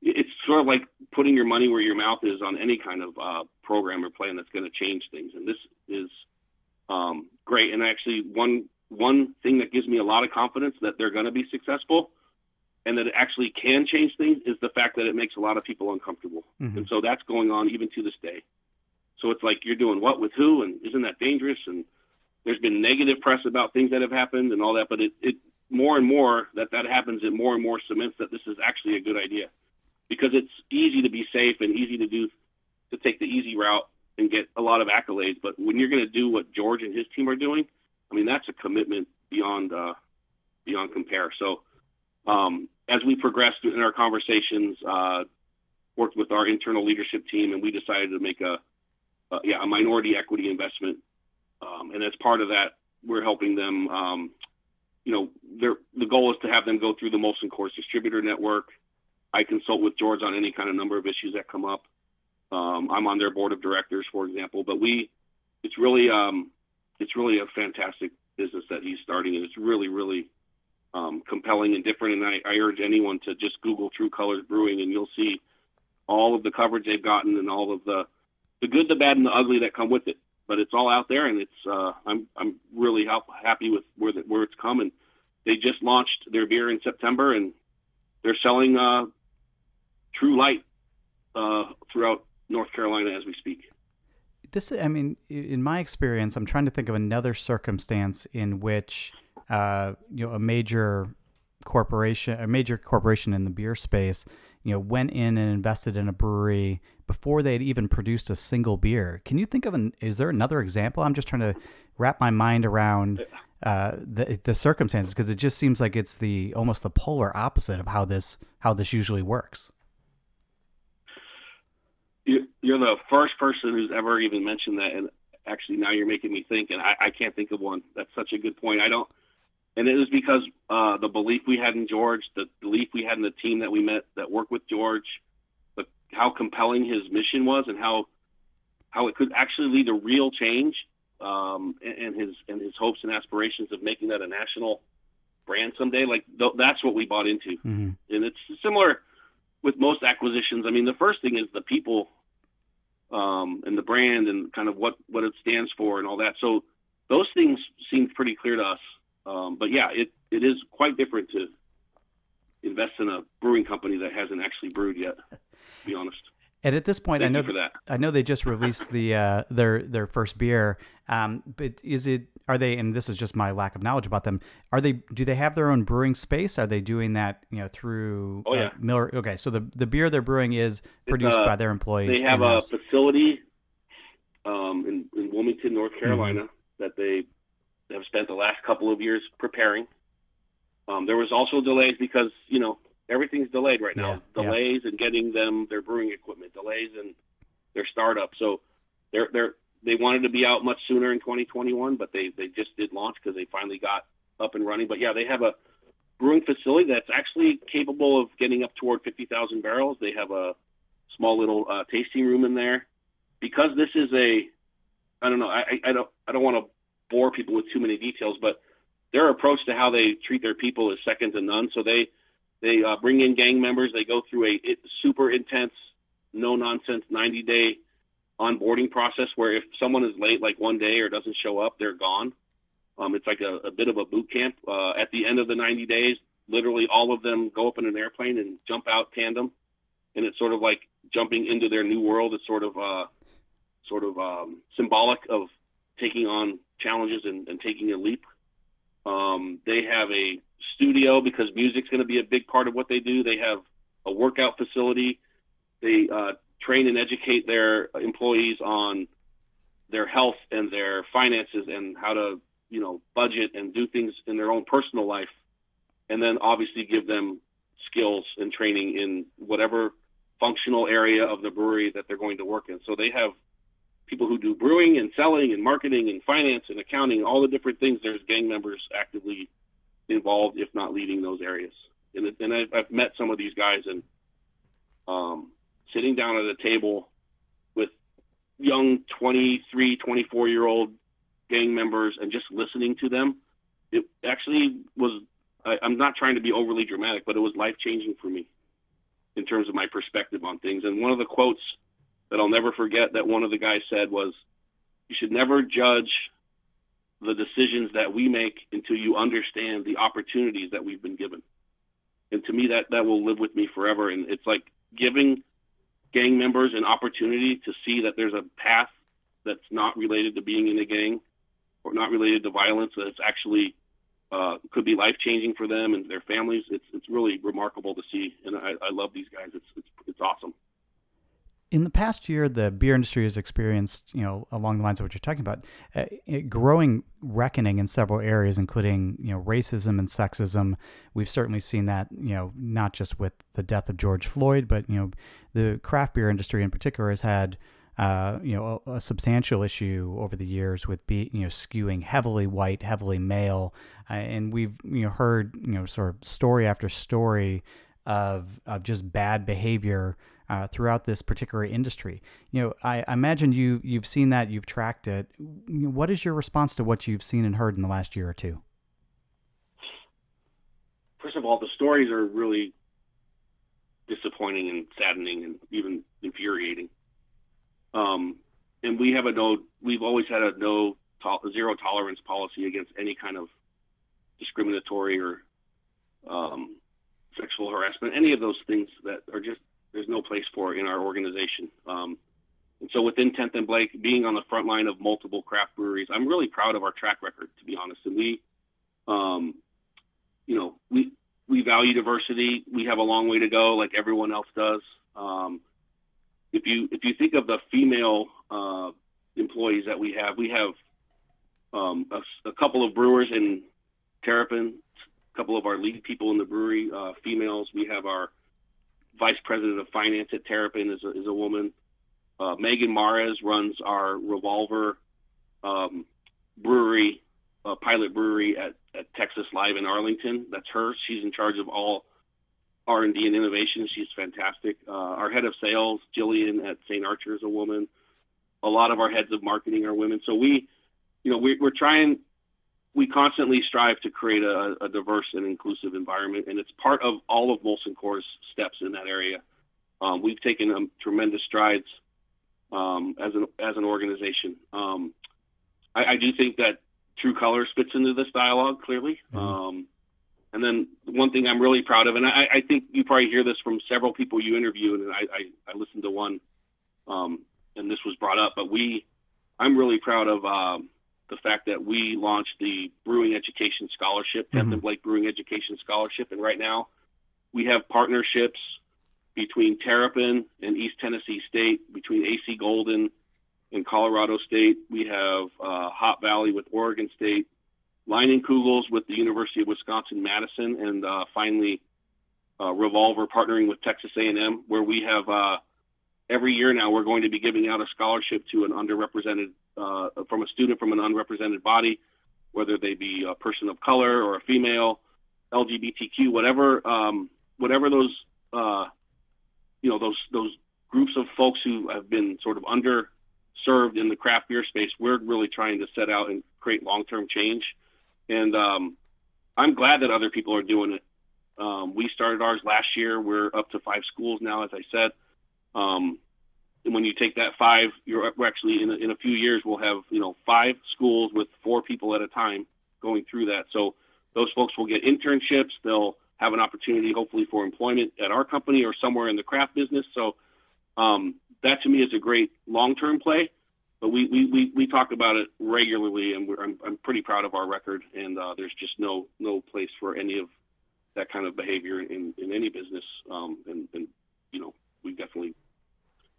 Speaker 2: It's sort of like putting your money where your mouth is on any kind of uh, program or plan that's going to change things, and this is um, great. And actually, one one thing that gives me a lot of confidence that they're going to be successful and that it actually can change things is the fact that it makes a lot of people uncomfortable. Mm-hmm. And so that's going on even to this day. So it's like you're doing what with who and isn't that dangerous? And there's been negative press about things that have happened and all that, but it, it more and more that that happens, it more and more cements that this is actually a good idea because it's easy to be safe and easy to do to take the easy route and get a lot of accolades. But when you're going to do what George and his team are doing, I mean that's a commitment beyond uh, beyond compare. So um, as we progressed in our conversations, uh, worked with our internal leadership team, and we decided to make a, a yeah a minority equity investment. Um, and as part of that, we're helping them. Um, you know, the goal is to have them go through the Molson Coors distributor network. I consult with George on any kind of number of issues that come up. Um, I'm on their board of directors, for example. But we, it's really, um, it's really a fantastic business that he's starting, and it's really, really um, compelling and different. And I, I, urge anyone to just Google True Colors Brewing, and you'll see all of the coverage they've gotten and all of the the good, the bad, and the ugly that come with it. But it's all out there, and it's uh, I'm I'm really happy with where the, where it's coming. They just launched their beer in September, and they're selling uh, True Light uh, throughout North Carolina as we speak.
Speaker 1: This, I mean, in my experience, I'm trying to think of another circumstance in which uh, you know a major corporation, a major corporation in the beer space, you know, went in and invested in a brewery before they had even produced a single beer. Can you think of an? Is there another example? I'm just trying to wrap my mind around uh, the the circumstances because it just seems like it's the almost the polar opposite of how this how this usually works.
Speaker 2: You're the first person who's ever even mentioned that, and actually now you're making me think, and I, I can't think of one. That's such a good point. I don't and it was because uh, the belief we had in George, the belief we had in the team that we met that worked with George, the, how compelling his mission was, and how how it could actually lead to real change, um, and, and, his and his hopes and aspirations of making that a national brand someday. Like th- that's what we bought into, mm-hmm. and it's similar with most acquisitions. I mean, the first thing is the people um, and the brand and kind of what what it stands for and all that. So those things seemed pretty clear to us. Um, but yeah, it, it is quite different to invest in a brewing company that hasn't actually brewed yet. To be honest.
Speaker 1: And at this point, Thank I know for that. I know they just released the uh, their their first beer. Um, but is it are they? And this is just my lack of knowledge about them. Are they? Do they have their own brewing space? Are they doing that? You know, through
Speaker 2: oh yeah
Speaker 1: uh, Miller. Okay, so the the beer they're brewing is produced uh, by their employees.
Speaker 2: They have in-house. a facility um, in in Wilmington, North Carolina, mm-hmm. that they have spent the last couple of years preparing. Um, there was also delays because you know everything's delayed right now. Yeah, delays yeah. in getting them their brewing equipment, delays in their startup. So they're they're they wanted to be out much sooner in 2021, but they they just did launch because they finally got up and running. But yeah, they have a brewing facility that's actually capable of getting up toward 50,000 barrels. They have a small little uh, tasting room in there because this is a I don't know I, I don't I don't want to bore people with too many details, but their approach to how they treat their people is second to none. So they they uh, bring in gang members. They go through a it, super intense, no nonsense 90 day onboarding process where if someone is late like one day or doesn't show up, they're gone. Um, it's like a, a, bit of a boot camp. Uh, at the end of the 90 days, literally all of them go up in an airplane and jump out tandem, and it's sort of like jumping into their new world. It's sort of uh, sort of um, symbolic of taking on challenges and, and taking a leap. Um, they have a studio because music's going to be a big part of what they do. They have a workout facility. They uh, train and educate their employees on their health and their finances and how to, you know, budget and do things in their own personal life. And then obviously give them skills and training in whatever functional area of the brewery that they're going to work in. So they have people who do brewing and selling and marketing and finance and accounting, all the different things. There's gang members actively involved, if not leading those areas. And, and I've, I've met some of these guys and um, sitting down at a table with young 23, 24 year old gang members and just listening to them. It actually was, I, I'm not trying to be overly dramatic, but it was life changing for me in terms of my perspective on things. And one of the quotes that I'll never forget that one of the guys said was, "You should never judge the decisions that we make until you understand the opportunities that we've been given. And to me, that that will live with me forever. And it's like giving gang members an opportunity to see that there's a path that's not related to being in a gang or not related to violence. That it's actually uh, could be life changing for them and their families. It's it's really remarkable to see, and I, I love these guys. It's, it's it's awesome.
Speaker 1: In the past year, the beer industry has experienced, you know, along the lines of what you're talking about, uh, growing reckoning in several areas, including, you know, racism and sexism. We've certainly seen that, you know, not just with the death of George Floyd, but you know, the craft beer industry in particular has had uh, you know, a, a, substantial issue over the years with be, you know skewing heavily white, heavily male, uh, and we've you know heard you know sort of story after story of of just bad behavior uh, throughout this particular industry. You know, I, I, imagine you you've seen that, you've tracked it. What is your response to what you've seen and heard in the last year or two?
Speaker 2: First of all, the stories are really disappointing and saddening and even infuriating. Um, and we have a no, we've always had a no to- zero tolerance policy against any kind of discriminatory or um, sexual harassment, any of those things that are just there's no place for in our organization. Um, and so within 10th and Blake, being on the front line of multiple craft breweries, I'm really proud of our track record, to be honest. And we, um, you know, we we value diversity. We have a long way to go, like everyone else does. Um, if you if you think of the female uh, employees that we have, we have um, a, a, couple of brewers in Terrapin, a couple of our lead people in the brewery, uh, females. We have our vice president of finance at Terrapin is a, is a woman. Uh, Megan Mares runs our Revolver um, brewery, uh, pilot brewery at, at Texas Live in Arlington. That's her. She's in charge of all R&D and innovation. She's fantastic. Uh, our head of sales, Jillian at St. Archer, is a woman. A lot of our heads of marketing are women. So we, you know, we, are trying. We constantly strive to create a, a, diverse and inclusive environment, and it's part of all of Molson Coors' steps in that area. Um, we've taken um, tremendous strides um, as an as an organization. Um, I, I, do think that True Colors fits into this dialogue clearly. Mm-hmm um, and then one thing I'm really proud of, and I, I think you probably hear this from several people you interview, and I, I, I listened to one, um, and this was brought up, but we, I'm really proud of um, the fact that we launched the Brewing Education Scholarship, mm-hmm. Tenth and Blake Brewing Education Scholarship, and right now we have partnerships between Terrapin and East Tennessee State, between AC Golden and Colorado State. We have uh, Hop Valley with Oregon State, Leinenkugels with the University of Wisconsin Madison, and uh, finally uh, Revolver partnering with Texas A&M, where we have uh, every year now we're going to be giving out a scholarship to an underrepresented uh, from a student from an unrepresented body, whether they be a person of color or a female, LGBTQ, whatever um, whatever those uh, you know those those groups of folks who have been sort of underserved in the craft beer space. We're really trying to set out and create long-term change and um, I'm glad that other people are doing it. Um, we started ours last year. We're up to five schools now, as I said. And when you take that five, you're we're actually in a, in a few years we'll have you know five schools with four people at a time going through that. So those folks will get internships. They'll have an opportunity, hopefully, for employment at our company or somewhere in the craft business. So um, that to me is a great long-term play but we, we, we, we talk about it regularly, and I'm, I'm pretty proud of our record. And uh, there's just no no place for any of that kind of behavior in, in any business. Um, and, and you know, we definitely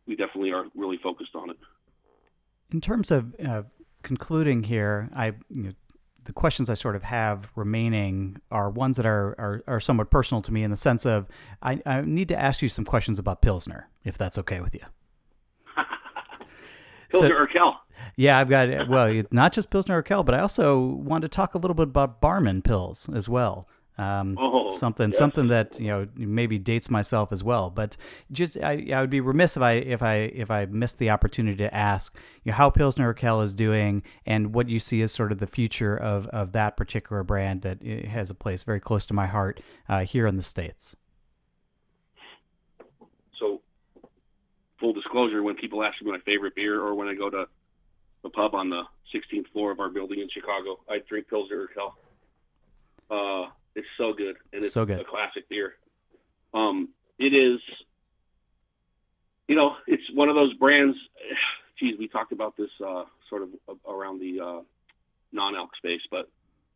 Speaker 2: we definitely are really focused on it.
Speaker 1: In terms of uh, concluding here, I you know, the questions I sort of have remaining are ones that are, are, are somewhat personal to me in the sense of I, I need to ask you some questions about Pilsner, if that's okay with you.
Speaker 2: Pilsner so, Urquell.
Speaker 1: Yeah, I've got well, not just Pilsner Urquell, but I also want to talk a little bit about Barmen Pils as well. Um, oh, something yes. something that you know maybe dates myself as well. But just I, I would be remiss if I if I if I missed the opportunity to ask you know, how Pilsner Urquell is doing and what you see as sort of the future of of that particular brand that has a place very close to my heart uh, here in the states.
Speaker 2: So, full disclosure, when people ask me my favorite beer or when I go to the pub on the 16th floor of our building in Chicago. I drink Pilsner Urquell. Uh, it's so good, and it's
Speaker 1: So good.
Speaker 2: a classic beer. Um, it is, you know, it's one of those brands. Geez, we talked about this uh, sort of around the uh, non-alc space, but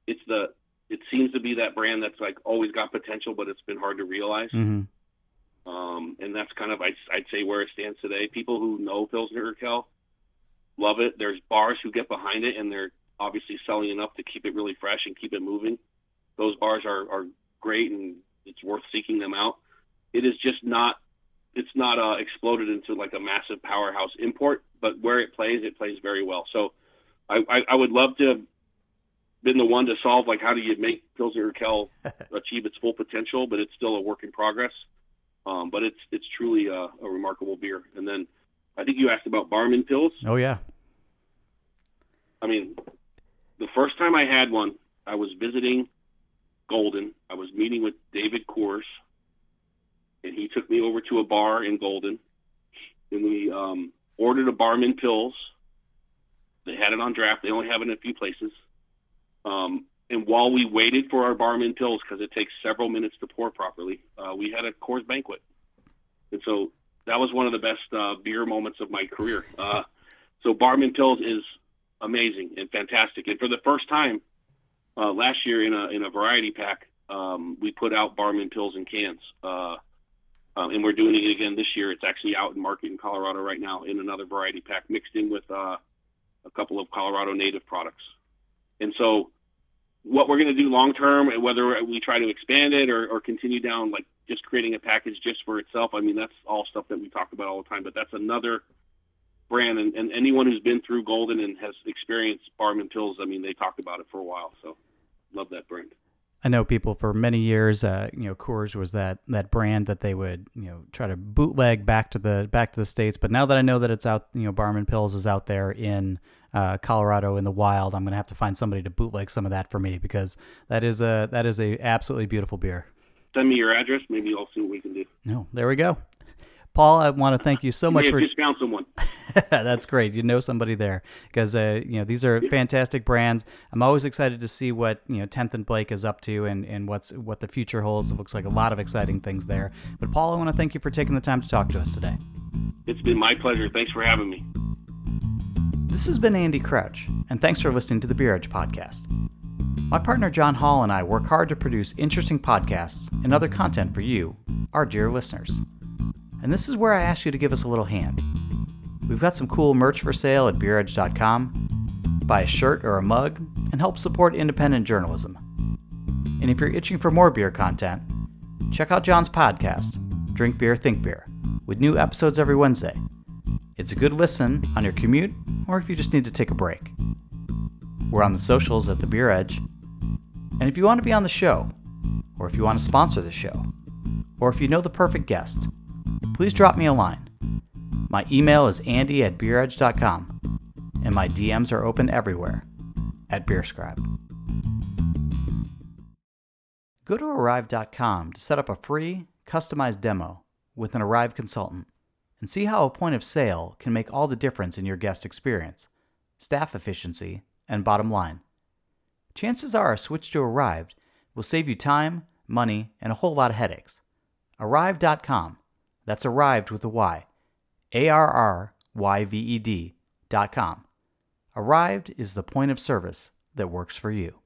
Speaker 2: it's the. It seems to be that brand that's like always got potential, but it's been hard to realize.
Speaker 1: hmm
Speaker 2: Um, and that's kind of, I'd, I'd say, where it stands today. People who know Pilsner Urquell love it. There's bars who get behind it, and they're obviously selling enough to keep it really fresh and keep it moving. Those bars are, are great, and it's worth seeking them out. It is just not, it's not uh, exploded into like a massive powerhouse import, but where it plays, it plays very well. So I, I, I would love to have been the one to solve like how do you make Pilsner Urquell achieve its full potential, but it's still a work in progress. Um, but it's it's truly a, a remarkable beer. And then I think you asked about Barmen Pils.
Speaker 1: Oh yeah.
Speaker 2: I mean, the first time I had one, I was visiting Golden. I was meeting with David Coors, and he took me over to a bar in Golden, and we um, ordered a Barmen Pils. They had it on draft. They only have it in a few places. Um, and while we waited for our Barmen Pils, because it takes several minutes to pour properly, uh, we had a Coors banquet. And so that was one of the best uh, beer moments of my career. Uh, so Barmen Pils is amazing and fantastic. And for the first time uh, last year in a in a variety pack, um, we put out Barmen Pils in cans. Uh, um, and we're doing it again this year. It's actually out in market in Colorado right now in another variety pack mixed in with uh, a couple of Colorado native products. And so, what we're going to do long term, and whether we try to expand it or, or continue down like just creating a package just for itself, I mean that's all stuff that we talk about all the time. But that's another brand, and, and anyone who's been through Golden and has experienced Barmen Pils, I mean they talked about it for a while. So, love that brand.
Speaker 1: I know people for many years. Uh, you know, Coors was that that brand that they would you know try to bootleg back to the back to the states. But now that I know that it's out, you know, Barmen Pils is out there in uh, Colorado in the wild. I'm gonna have to find somebody to bootleg some of that for me because that is a that is a absolutely beautiful beer.
Speaker 2: Send me your address. Maybe I'll see what we can do.
Speaker 1: No, there we go. Paul, I want to thank you so
Speaker 2: You
Speaker 1: much for
Speaker 2: just found someone.
Speaker 1: That's great. You know somebody there because uh, you know these are fantastic brands. I'm always excited to see what you know Tenth and Blake is up to and, and what's what the future holds. It looks like a lot of exciting things there. But Paul, I want to thank you for taking the time to talk to us today.
Speaker 2: It's been my pleasure. Thanks for having me.
Speaker 1: This has been Andy Crouch, and thanks for listening to the Beer Edge podcast. My partner John Holl and I work hard to produce interesting podcasts and other content for you, our dear listeners. And this is where I ask you to give us a little hand. We've got some cool merch for sale at beeredge.com. Buy a shirt or a mug and help support independent journalism. And if you're itching for more beer content, check out John's podcast, Drink Beer, Think Beer, with new episodes every Wednesday. It's a good listen on your commute or if you just need to take a break. We're on the socials at The Beer Edge. And if you want to be on the show, or if you want to sponsor the show, or if you know the perfect guest, please drop me a line. My email is andy at beeredge.com, and my DMs are open everywhere at BeerScribe. Go to arryved.com to set up a free, customized demo with an Arryved consultant and see how a point of sale can make all the difference in your guest experience, staff efficiency, and bottom line. Chances are a switch to Arryved will save you time, money, and a whole lot of headaches. Arryved.com. That's arrived with a Y. A R R Y V E D dot com. Arryved is the point of service that works for you.